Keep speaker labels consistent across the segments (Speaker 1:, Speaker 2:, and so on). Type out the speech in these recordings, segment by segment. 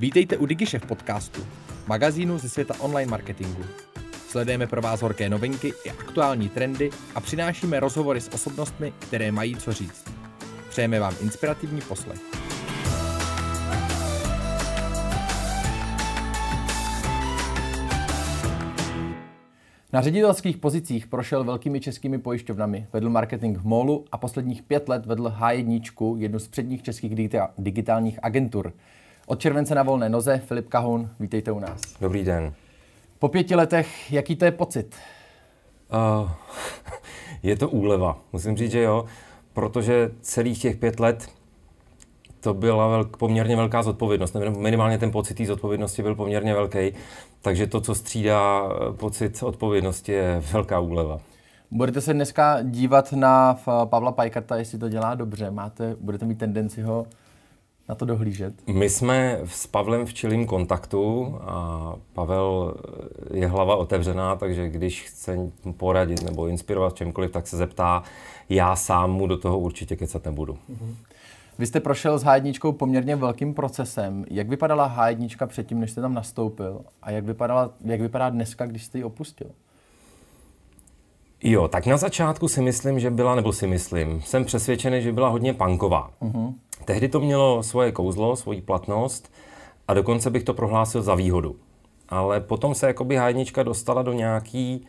Speaker 1: Vítejte u DigiShef podcastu, magazínu ze světa online marketingu. Sledujeme pro vás horké novinky i aktuální trendy a přinášíme rozhovory s osobnostmi, které mají co říct. Přejeme vám inspirativní poslech. Na ředitelských pozicích prošel velkými českými pojišťovnami, vedl marketing v MOLu a posledních pět let vedl H1, jednu z předních českých digitálních agentur. Od července na volné noze, Filip Kahun, vítejte u nás.
Speaker 2: Dobrý den.
Speaker 1: Po pěti letech, jaký to je pocit? Uh,
Speaker 2: je to úleva, musím říct, že jo, protože celých těch pět let to byla velk, poměrně velká zodpovědnost, minimálně ten pocit té zodpovědnosti byl poměrně velký, takže to, co střídá eh, pocit odpovědnosti, je velká úleva.
Speaker 1: Budete se dneska dívat na Pavla Pajkarta, jestli to dělá dobře. Máte, budete mít tendenci ho na to dohlížet?
Speaker 2: My jsme s Pavlem v čilým kontaktu a Pavel je hlava otevřená, takže když chce poradit nebo inspirovat čemkoliv, tak se zeptá. Já sám mu do toho určitě kecat nebudu. Mm-hmm.
Speaker 1: Vy jste prošel s H1 poměrně velkým procesem. Jak vypadala H1 předtím, než jste tam nastoupil? A jak, vypadala, jak vypadá dneska, když jste ji opustil?
Speaker 2: Jo, tak na začátku si myslím, že byla, nebo si myslím, jsem přesvědčený, že byla hodně punková. Uh-huh. Tehdy to mělo svoje kouzlo, svoji platnost a dokonce bych to prohlásil za výhodu. Ale potom se jakoby H1 dostala do nějaký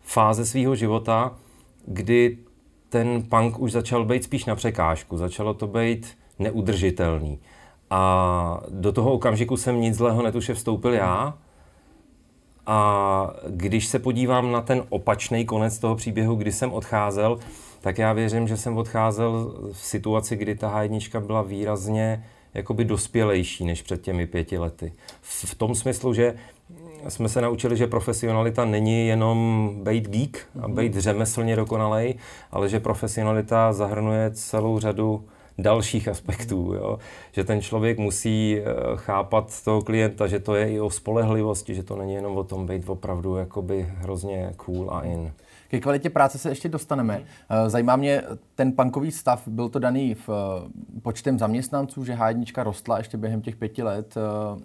Speaker 2: fáze svého života, kdy ten punk už začal být spíš na překážku, začalo to být neudržitelný. A do toho okamžiku jsem nic zlého netuše vstoupil já. A když se podívám na ten opačný konec toho příběhu, kdy jsem odcházel, tak já věřím, že jsem odcházel v situaci, kdy ta h byla výrazně jakoby dospělejší než před těmi pěti lety. V tom smyslu, že jsme se naučili, že profesionalita není jenom být geek a mhm. být řemeslně dokonalej, ale že profesionalita zahrnuje celou řadu dalších aspektů. Jo? Že ten člověk musí eh, chápat toho klienta, že to je i o spolehlivosti, že to není jenom o tom být opravdu jakoby hrozně cool a in.
Speaker 1: Ke kvalitě práce se ještě dostaneme. Eh, zajímá mě ten pankový stav. Byl to daný v eh, počtem zaměstnanců, že H1 rostla ještě během těch pěti let?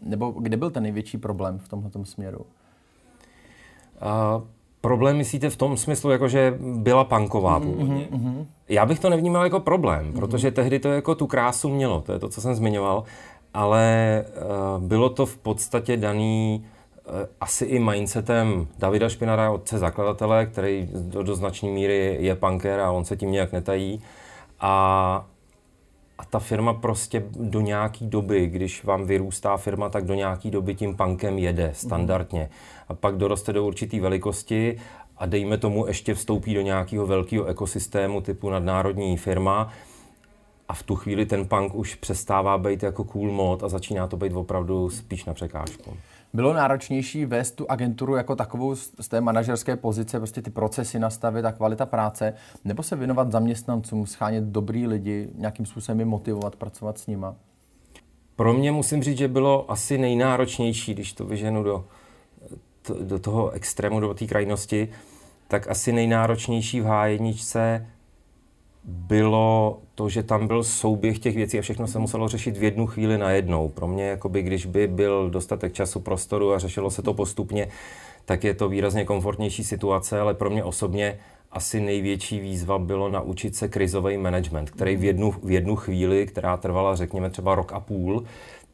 Speaker 1: Nebo kde byl ten největší problém v tomto směru?
Speaker 2: Uh, problém myslíte v tom smyslu, jako že byla panková mm-hmm, původně? Mm-hmm. Já bych to nevnímal jako problém, mm-hmm. protože tehdy to jako tu krásu mělo, to je to, co jsem zmiňoval, ale uh, bylo to v podstatě daný uh, asi i mindsetem Davida Špinara, otce zakladatele, který do, do značné míry je punker a on se tím nějak netají. A a ta firma prostě do nějaké doby, když vám vyrůstá firma, tak do nějaké doby tím punkem jede standardně. A pak doroste do určité velikosti a dejme tomu ještě vstoupí do nějakého velkého ekosystému typu nadnárodní firma a v tu chvíli ten punk už přestává být jako cool mod a začíná to být opravdu spíš na překážku.
Speaker 1: Bylo náročnější vést tu agenturu jako takovou z té manažerské pozice, prostě ty procesy nastavit a kvalita práce, nebo se věnovat zaměstnancům, schánět dobrý lidi, nějakým způsobem je motivovat, pracovat s nima?
Speaker 2: Pro mě musím říct, že bylo asi nejnáročnější, když to vyženu do, do toho extrému, do té krajnosti, tak asi nejnáročnější v H1 bylo to, že tam byl souběh těch věcí a všechno se muselo řešit v jednu chvíli najednou. Pro mě, jakoby, když by byl dostatek času, prostoru a řešilo se to postupně, tak je to výrazně komfortnější situace, ale pro mě osobně asi největší výzva bylo naučit se krizový management, který v jednu, v jednu chvíli, která trvala řekněme třeba rok a půl,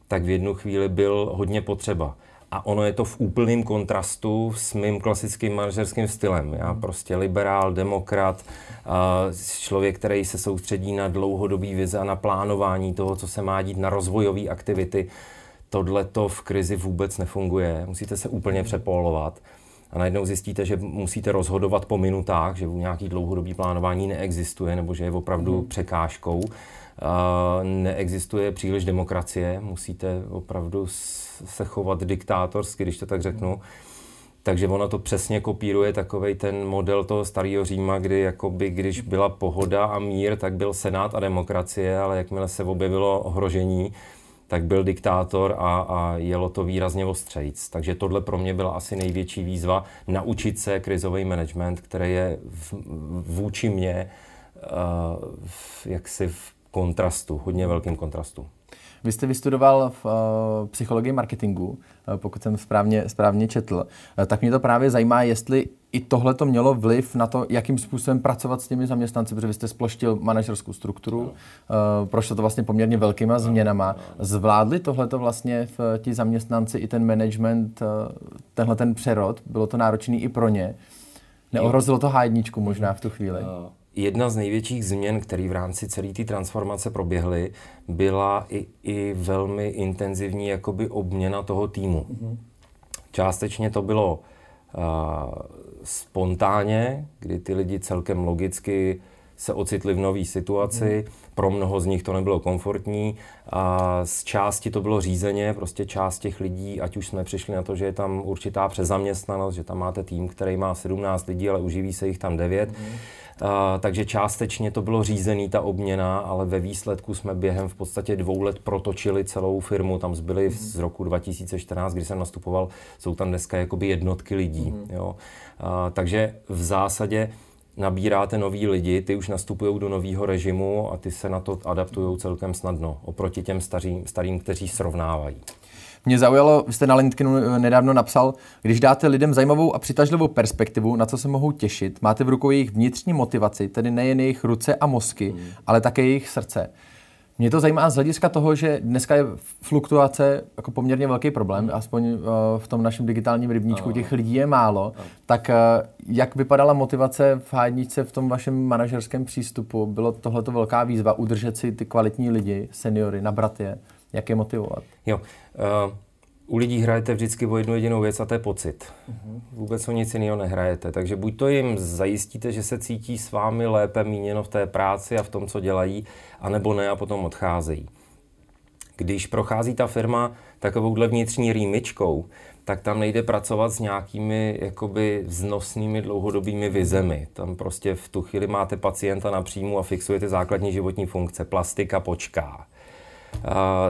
Speaker 2: tak v jednu chvíli byl hodně potřeba. A ono je to v úplném kontrastu s mým klasickým manažerským stylem. Já prostě liberál, demokrat, člověk, který se soustředí na dlouhodobý vize a na plánování toho, co se má dít na rozvojové aktivity. Tohle to v krizi vůbec nefunguje. Musíte se úplně přepolovat. A najednou zjistíte, že musíte rozhodovat po minutách, že nějaký dlouhodobý plánování neexistuje nebo že je opravdu hmm. překážkou. Neexistuje příliš demokracie, musíte opravdu se chovat diktátorsky, když to tak řeknu. Takže ono to přesně kopíruje takový ten model toho starého Říma, kdy jakoby, když byla pohoda a mír, tak byl senát a demokracie, ale jakmile se objevilo ohrožení, tak byl diktátor a, a jelo to výrazně ostřejc. Takže tohle pro mě byla asi největší výzva, naučit se krizový management, který je v, vůči mě uh, v, jaksi v kontrastu, hodně velkým kontrastu.
Speaker 1: Vy jste vystudoval v uh, psychologii marketingu, uh, pokud jsem správně, správně četl. Uh, tak mě to právě zajímá, jestli i tohle to mělo vliv na to, jakým způsobem pracovat s těmi zaměstnanci, protože vy jste sploštil manažerskou strukturu, uh, prošlo to vlastně poměrně velkýma změnama. Zvládli tohle to vlastně v ti zaměstnanci i ten management, uh, tenhle ten přerod, bylo to náročný i pro ně. Neohrozilo to H1 možná v tu chvíli?
Speaker 2: Jedna z největších změn, které v rámci celé té transformace proběhly, byla i, i velmi intenzivní jakoby obměna toho týmu. Mm-hmm. Částečně to bylo uh, spontánně, kdy ty lidi celkem logicky se ocitli v nové situaci. Mm. Pro mnoho z nich to nebylo komfortní. A z části to bylo řízeně, prostě část těch lidí, ať už jsme přišli na to, že je tam určitá přezaměstnanost, že tam máte tým, který má 17 lidí, ale uživí se jich tam 9. Mm. Uh, takže částečně to bylo řízený, ta obměna, ale ve výsledku jsme během v podstatě dvou let protočili celou firmu. Tam zbyly mm. z roku 2014, kdy jsem nastupoval, jsou tam dneska jakoby jednotky lidí. Mm. Jo. Uh, takže v zásadě nabíráte nový lidi, ty už nastupují do nového režimu a ty se na to adaptují celkem snadno, oproti těm starým, starým kteří srovnávají.
Speaker 1: Mě zaujalo, vy jste na LinkedInu eh, nedávno napsal, když dáte lidem zajímavou a přitažlivou perspektivu, na co se mohou těšit, máte v rukou jejich vnitřní motivaci, tedy nejen jejich ruce a mozky, hmm. ale také jejich srdce. Mě to zajímá z hlediska toho, že dneska je fluktuace jako poměrně velký problém, hmm. aspoň uh, v tom našem digitálním rybníčku, těch lidí je málo. Tak uh, jak vypadala motivace v hádničce v tom vašem manažerském přístupu? Bylo tohleto velká výzva udržet si ty kvalitní lidi, seniory, nabrat je? Jak je motivovat?
Speaker 2: Jo. Uh u lidí hrajete vždycky o jednu jedinou věc a to je pocit. Uh-huh. Vůbec o nic jiného nehrajete. Takže buď to jim zajistíte, že se cítí s vámi lépe míněno v té práci a v tom, co dělají, anebo ne a potom odcházejí. Když prochází ta firma takovouhle vnitřní rýmičkou, tak tam nejde pracovat s nějakými jakoby vznosnými dlouhodobými vizemi. Tam prostě v tu chvíli máte pacienta na příjmu a fixujete základní životní funkce. Plastika počká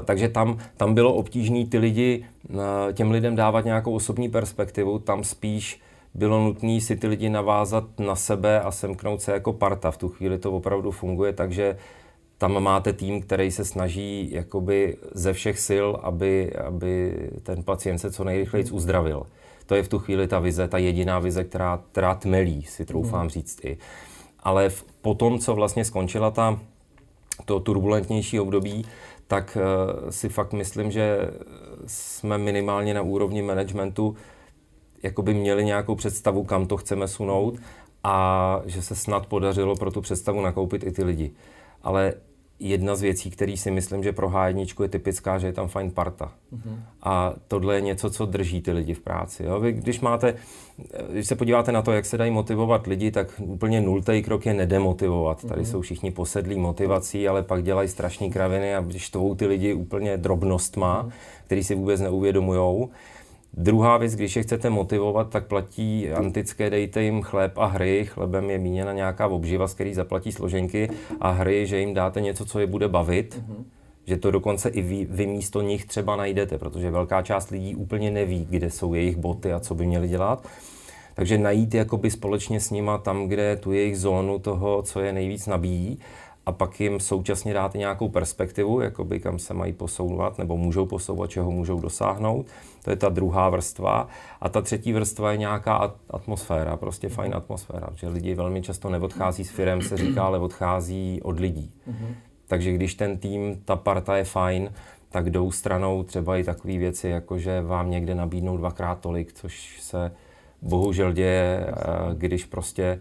Speaker 2: takže tam, tam bylo obtížné ty lidi, těm lidem dávat nějakou osobní perspektivu, tam spíš bylo nutné si ty lidi navázat na sebe a semknout se jako parta. V tu chvíli to opravdu funguje, takže tam máte tým, který se snaží jakoby ze všech sil, aby, aby ten pacient se co nejrychleji uzdravil. To je v tu chvíli ta vize, ta jediná vize, která, která tmelí, si troufám mhm. říct i. Ale v, po tom, co vlastně skončila ta, to turbulentnější období, tak eh, si fakt myslím, že jsme minimálně na úrovni managementu jakoby měli nějakou představu, kam to chceme sunout a že se snad podařilo pro tu představu nakoupit i ty lidi. Ale jedna z věcí, který si myslím, že pro H1 je typická, že je tam fajn parta. Uh-huh. A tohle je něco, co drží ty lidi v práci. Jo? Vy, když máte, když se podíváte na to, jak se dají motivovat lidi, tak úplně nultý krok je nedemotivovat. Uh-huh. Tady mhm. jsou všichni posedlí motivací, ale pak dělají strašní kraviny a když tvou ty lidi úplně drobnostma, uh-huh. který si vůbec neuvědomujou, Druhá věc, když je chcete motivovat, tak platí antické, dejte jim chléb a hry. Chlebem je míněna nějaká obživa, z který zaplatí složenky a hry, že jim dáte něco, co je bude bavit. Mm-hmm. Že to dokonce i vy, vy místo nich třeba najdete, protože velká část lidí úplně neví, kde jsou jejich boty a co by měli dělat. Takže najít jakoby společně s nima tam, kde tu jejich zónu toho, co je nejvíc nabíjí a pak jim současně dáte nějakou perspektivu, jakoby kam se mají posouvat nebo můžou posouvat, čeho můžou dosáhnout. To je ta druhá vrstva. A ta třetí vrstva je nějaká atmosféra, prostě fajn atmosféra, že lidi velmi často neodchází s firem, se říká, ale odchází od lidí. Mm-hmm. Takže když ten tým, ta parta je fajn, tak jdou stranou třeba i takové věci, jako že vám někde nabídnou dvakrát tolik, což se bohužel děje, eh, když prostě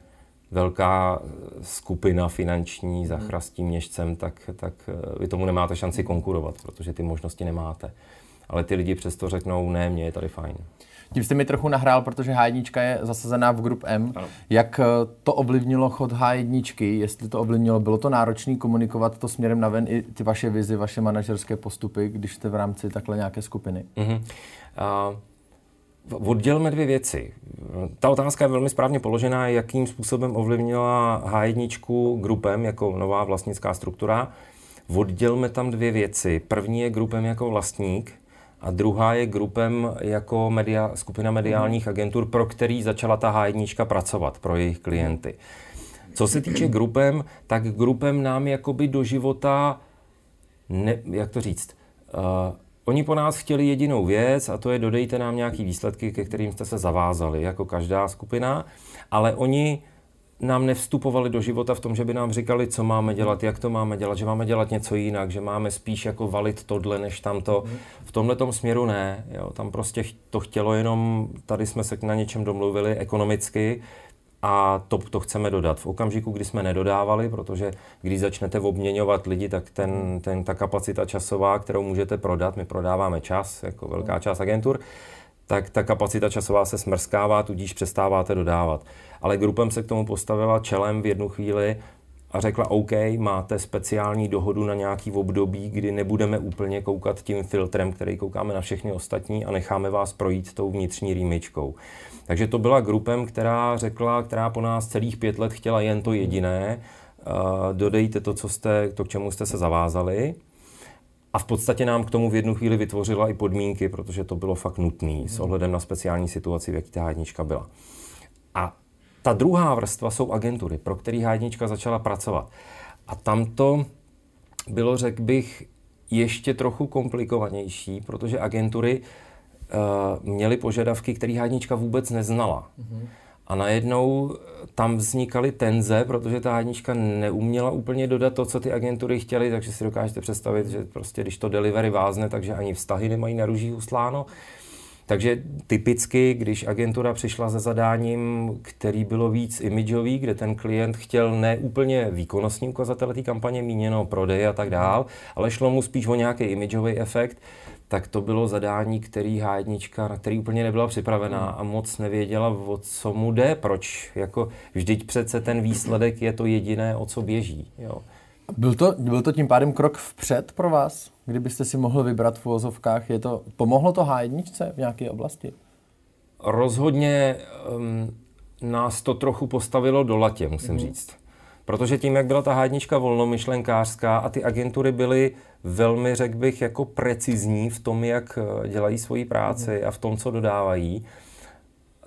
Speaker 2: velká skupina finanční za hmm. chrastím měšcem, tak, tak eh, vy tomu nemáte šanci konkurovat, protože ty možnosti nemáte. Ale ty lidi přesto řeknou, ne, mě je tady fajn.
Speaker 1: Tím jste mi trochu nahrál, protože H1 je zasazená v Group M. Ano. Jak eh, to ovlivnilo chod H1, jestli to ovlivnilo, bylo to náročné komunikovat to směrem na ven i ty vaše vizi, vaše manažerské postupy, když jste v rámci takhle nějaké skupiny? Uh-huh. Uh,
Speaker 2: Oddělme dvě věci. Ta otázka je velmi správně položená, jakým způsobem ovlivnila H1 grupem jako nová vlastnická struktura. Oddělme tam dvě věci. První je grupem jako vlastník a druhá je grupem jako media, skupina mediálních agentur, pro který začala ta H1 pracovat, pro jejich klienty. Co se týče grupem, tak grupem nám jakoby do života, ne, jak to říct, Uh, oni po nás chtěli jedinou věc a to je dodejte nám nějaký výsledky, ke kterým jste se zavázali, jako každá skupina, ale oni nám nevstupovali do života v tom, že by nám říkali, co máme dělat, jak to máme dělat, že máme dělat něco jinak, že máme spíš jako valit tohle než tamto. V tomhle směru ne. Jo. Tam prostě to chtělo jenom, tady jsme se na něčem domluvili ekonomicky a to, to chceme dodat. V okamžiku, kdy jsme nedodávali, protože když začnete obměňovat lidi, tak ten, ten, ta kapacita časová, kterou můžete prodat, my prodáváme čas, jako velká část agentur, tak ta kapacita časová se smrskává, tudíž přestáváte dodávat. Ale grupem se k tomu postavila čelem v jednu chvíli a řekla, OK, máte speciální dohodu na nějaký období, kdy nebudeme úplně koukat tím filtrem, který koukáme na všechny ostatní a necháme vás projít tou vnitřní rýmičkou. Takže to byla grupem, která řekla, která po nás celých pět let chtěla jen to jediné, uh, dodejte to, co jste, to, k čemu jste se zavázali. A v podstatě nám k tomu v jednu chvíli vytvořila i podmínky, protože to bylo fakt nutné s ohledem na speciální situaci, v jaký ta hádnička byla. A ta druhá vrstva jsou agentury, pro který hádnička začala pracovat. A tam to bylo, řekl bych, ještě trochu komplikovanější, protože agentury uh, měly požadavky, které hádnička vůbec neznala. Mm-hmm. A najednou tam vznikaly tenze, protože ta hádnička neuměla úplně dodat to, co ty agentury chtěly, takže si dokážete představit, že prostě když to delivery vázne, takže ani vztahy nemají na růží usláno. Takže typicky, když agentura přišla se zadáním, který bylo víc imidžový, kde ten klient chtěl ne úplně výkonnostní ukazatele té kampaně, míněno prodej a tak dál, ale šlo mu spíš o nějaký imidžový efekt, tak to bylo zadání, který H1, na který úplně nebyla připravená a moc nevěděla, o co mu jde, proč. Jako vždyť přece ten výsledek je to jediné, o co běží. Jo.
Speaker 1: Byl to, byl to tím pádem krok vpřed pro vás? Kdybyste si mohl vybrat v uvozovkách, je to, pomohlo to H1 v nějaké oblasti?
Speaker 2: Rozhodně um, nás to trochu postavilo do latě, musím mm. říct. Protože tím, jak byla ta hádnička volnomyšlenkářská a ty agentury byly velmi, řekl bych, jako precizní v tom, jak eh, dělají svoji práci a v tom, co dodávají,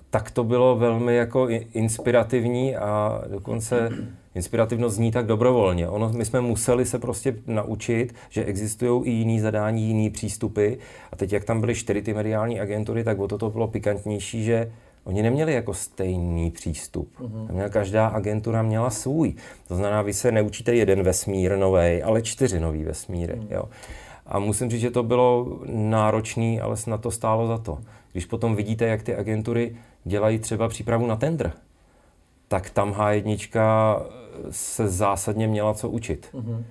Speaker 2: tak to bylo velmi jako inspirativní a dokonce inspirativnost zní tak dobrovolně. Ono, my jsme museli se prostě naučit, že existují i jiný zadání, jiný přístupy. A teď, jak tam byly čtyři ty mediální agentury, tak o to, to bylo pikantnější, že Oni neměli jako stejný přístup. Uh-huh. Měla, každá agentura měla svůj. To znamená, vy se neučíte jeden vesmír nový, ale čtyři nový vesmíry. Uh-huh. Jo. A musím říct, že to bylo náročné, ale snad to stálo za to. Když potom vidíte, jak ty agentury dělají třeba přípravu na tender, tak tam H1 se zásadně měla co učit. Uh-huh.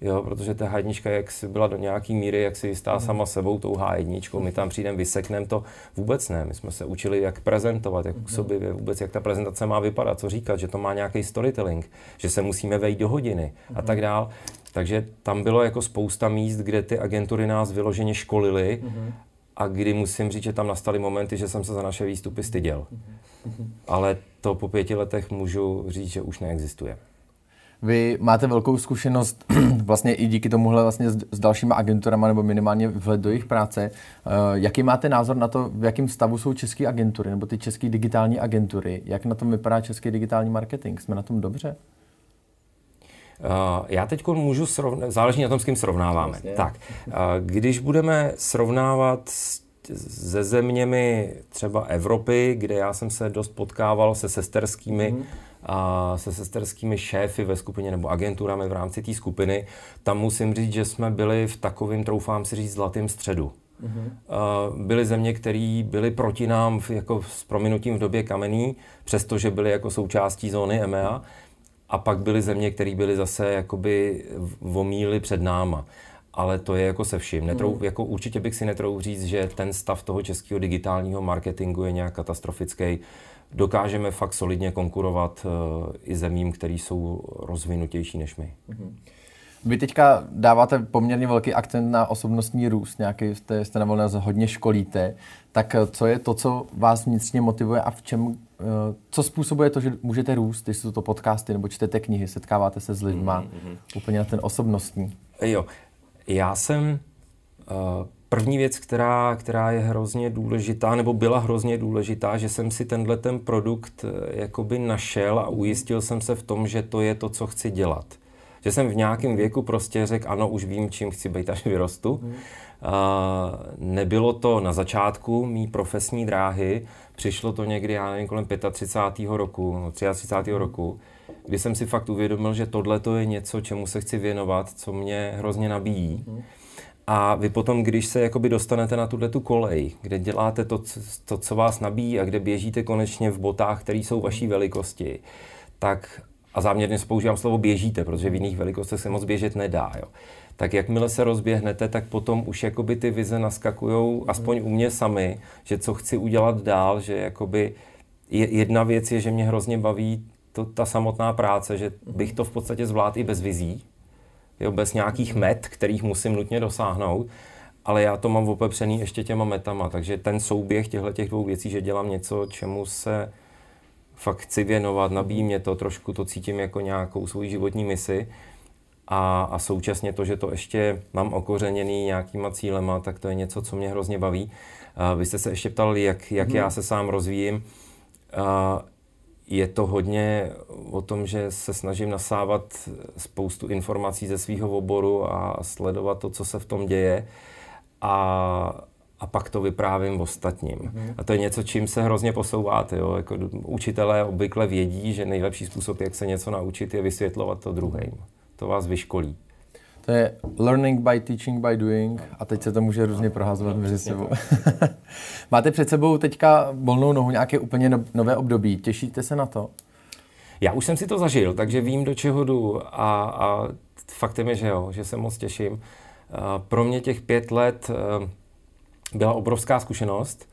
Speaker 2: Jo, protože ta H1, jak si byla do nějaký míry, jak si jistá sama sebou tou H1, my tam přijdeme, vysekneme to, vůbec ne. My jsme se učili, jak prezentovat, jak působit, vůbec jak ta prezentace má vypadat, co říkat, že to má nějaký storytelling, že se musíme vejít do hodiny a tak dál. Takže tam bylo jako spousta míst, kde ty agentury nás vyloženě školily a kdy musím říct, že tam nastaly momenty, že jsem se za naše výstupy styděl. Ale to po pěti letech můžu říct, že už neexistuje.
Speaker 1: Vy máte velkou zkušenost vlastně i díky tomuhle vlastně s, dalšíma agenturama nebo minimálně vhled do jejich práce. Uh, jaký máte názor na to, v jakém stavu jsou české agentury nebo ty české digitální agentury? Jak na tom vypadá český digitální marketing? Jsme na tom dobře?
Speaker 2: Uh, já teď můžu srovnat, záleží na tom, s kým srovnáváme. Vlastně. Tak, uh, když budeme srovnávat se zeměmi třeba Evropy, kde já jsem se dost potkával se sesterskými mm a se sesterskými šéfy ve skupině nebo agenturami v rámci té skupiny, tam musím říct, že jsme byli v takovém, troufám si říct, zlatém středu. Mm-hmm. Byly země, které byly proti nám v, jako s prominutím v době kamenný, přestože byly jako součástí zóny EMEA. A pak byly země, které byly zase jakoby vomíly před náma. Ale to je jako se vším. Netrou, mm. jako určitě bych si netrou říct, že ten stav toho českého digitálního marketingu je nějak katastrofický dokážeme fakt solidně konkurovat eh, i zemím, které jsou rozvinutější než my. Mhm.
Speaker 1: Vy teďka dáváte poměrně velký akcent na osobnostní růst, nějaký jste, jste na volné hodně školíte, tak eh, co je to, co vás vnitřně motivuje a v čem, co způsobuje to, že můžete růst, když jsou to podcasty nebo čtete knihy, setkáváte se s lidma, mm-hmm. úplně na ten osobnostní?
Speaker 2: Jo, já jsem uh, První věc, která, která je hrozně důležitá, nebo byla hrozně důležitá, že jsem si tenhle ten produkt eh, jakoby našel a ujistil jsem se v tom, že to je to, co chci dělat. Že jsem v nějakém věku prostě řekl, ano, už vím, čím chci být, až vyrostu. Mm. Uh, nebylo to na začátku mý profesní dráhy, přišlo to někdy, já nevím, kolem 35. roku, no 33. Mm. roku, kdy jsem si fakt uvědomil, že tohle to je něco, čemu se chci věnovat, co mě hrozně nabíjí. Mm. A vy potom, když se jakoby dostanete na tuhle tu kolej, kde děláte to, to, co vás nabíjí a kde běžíte konečně v botách, které jsou vaší velikosti, tak a záměrně spoužívám slovo běžíte, protože v jiných velikostech se moc běžet nedá. Jo. Tak jakmile se rozběhnete, tak potom už jakoby ty vize naskakují, aspoň u mě sami, že co chci udělat dál, že jakoby jedna věc je, že mě hrozně baví to, ta samotná práce, že bych to v podstatě zvládl i bez vizí, jo, bez nějakých met, kterých musím nutně dosáhnout, ale já to mám opepřený ještě těma metama, takže ten souběh těchto těch dvou věcí, že dělám něco, čemu se fakt chci věnovat, nabíjí mě to, trošku to cítím jako nějakou svoji životní misi a, a současně to, že to ještě mám okořeněný nějakýma cílema, tak to je něco, co mě hrozně baví. Uh, vy jste se ještě ptal, jak, jak hmm. já se sám rozvíjím. Uh, je to hodně o tom, že se snažím nasávat spoustu informací ze svého oboru a sledovat to, co se v tom děje. A, a pak to vyprávím ostatním. Mm-hmm. A to je něco, čím se hrozně posouváte. Jo? Jako učitelé obvykle vědí, že nejlepší způsob, jak se něco naučit, je vysvětlovat to druhým. To vás vyškolí.
Speaker 1: To je learning by teaching by doing a teď se to může různě prohazovat mezi sebou. Máte před sebou teďka volnou nohu nějaké úplně no, nové období. Těšíte se na to?
Speaker 2: Já už jsem si to zažil, takže vím, do čeho jdu a, a faktem je, že jo, že se moc těším. Pro mě těch pět let eh, byla obrovská zkušenost,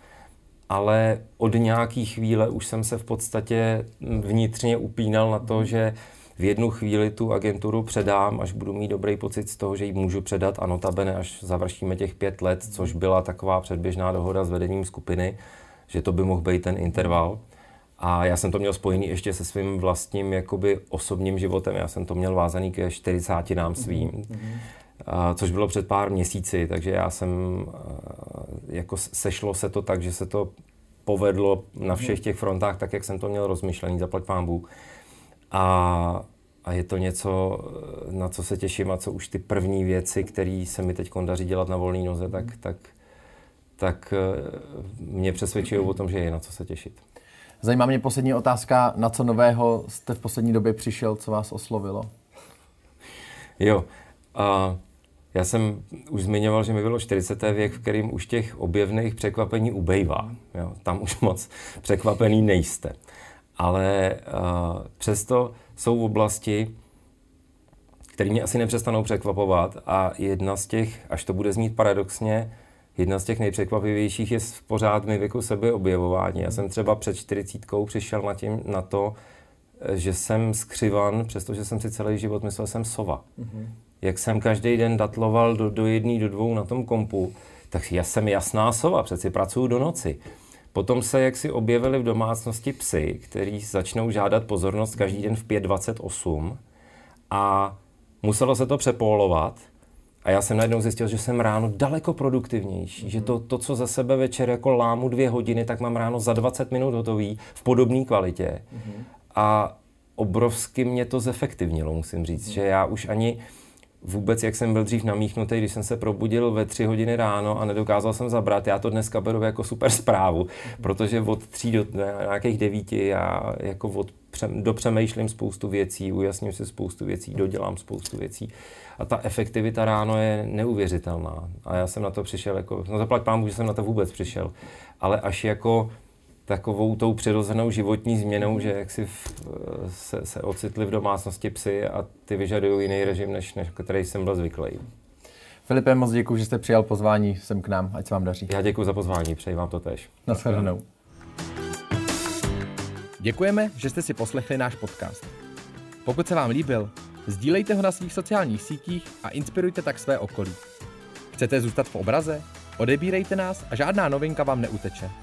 Speaker 2: ale od nějaký chvíle už jsem se v podstatě vnitřně upínal na to, že v jednu chvíli tu agenturu předám, až budu mít dobrý pocit z toho, že ji můžu předat a notabene, až završíme těch pět let, což byla taková předběžná dohoda s vedením skupiny, že to by mohl být ten interval. A já jsem to měl spojený ještě se svým vlastním jakoby osobním životem. Já jsem to měl vázaný ke 40 nám svým. Mm-hmm což bylo před pár měsíci, takže já jsem, jako sešlo se to tak, že se to povedlo na všech těch frontách, tak jak jsem to měl rozmyšlený, zaplať pán Bůh. A, a je to něco, na co se těším a co už ty první věci, které se mi teď daří dělat na volné noze, tak, tak, tak e, mě přesvědčují o tom, že je na co se těšit.
Speaker 1: Zajímá mě poslední otázka, na co nového jste v poslední době přišel, co vás oslovilo?
Speaker 2: Jo, a já jsem už zmiňoval, že mi bylo 40. věk, v kterým už těch objevných překvapení ubejvá. Jo, tam už moc překvapený nejste. Ale uh, přesto jsou oblasti, které mě asi nepřestanou překvapovat a jedna z těch, až to bude znít paradoxně, jedna z těch nejpřekvapivějších je v pořád mi věku sebeobjevování. Já jsem třeba před 40 přišel na, tím, na to, že jsem skřivan, přestože jsem si celý život myslel, že jsem sova. Mm-hmm jak jsem každý den datloval do, do jedné, do dvou na tom kompu, tak já jsem jasná sova, přeci pracuju do noci. Potom se jak si objevili v domácnosti psy, kteří začnou žádat pozornost každý den v 5.28 a muselo se to přepólovat. A já jsem najednou zjistil, že jsem ráno daleko produktivnější, mm-hmm. že to, to, co za sebe večer jako lámu dvě hodiny, tak mám ráno za 20 minut hotový v podobné kvalitě. Mm-hmm. A obrovsky mě to zefektivnilo, musím říct, mm-hmm. že já už ani vůbec, jak jsem byl dřív namíchnutý, když jsem se probudil ve tři hodiny ráno a nedokázal jsem zabrat, já to dneska beru jako super zprávu, protože od tří do nějakých devíti já jako od, dopřemýšlím spoustu věcí, ujasním si spoustu věcí, dodělám spoustu věcí. A ta efektivita ráno je neuvěřitelná. A já jsem na to přišel jako, no zaplať pán že jsem na to vůbec přišel, ale až jako takovou tou přirozenou životní změnou, že jak si v, se, se ocitli v domácnosti psy a ty vyžadují jiný režim, než, než který jsem byl zvyklý.
Speaker 1: Filipe, moc děkuji, že jste přijal pozvání sem k nám, ať se vám daří.
Speaker 2: Já děkuji za pozvání, přeji vám to tež.
Speaker 1: Naschledanou. Děkujeme, že jste si poslechli náš podcast. Pokud se vám líbil, sdílejte ho na svých sociálních sítích a inspirujte tak své okolí. Chcete zůstat v obraze? Odebírejte nás a žádná novinka vám neuteče.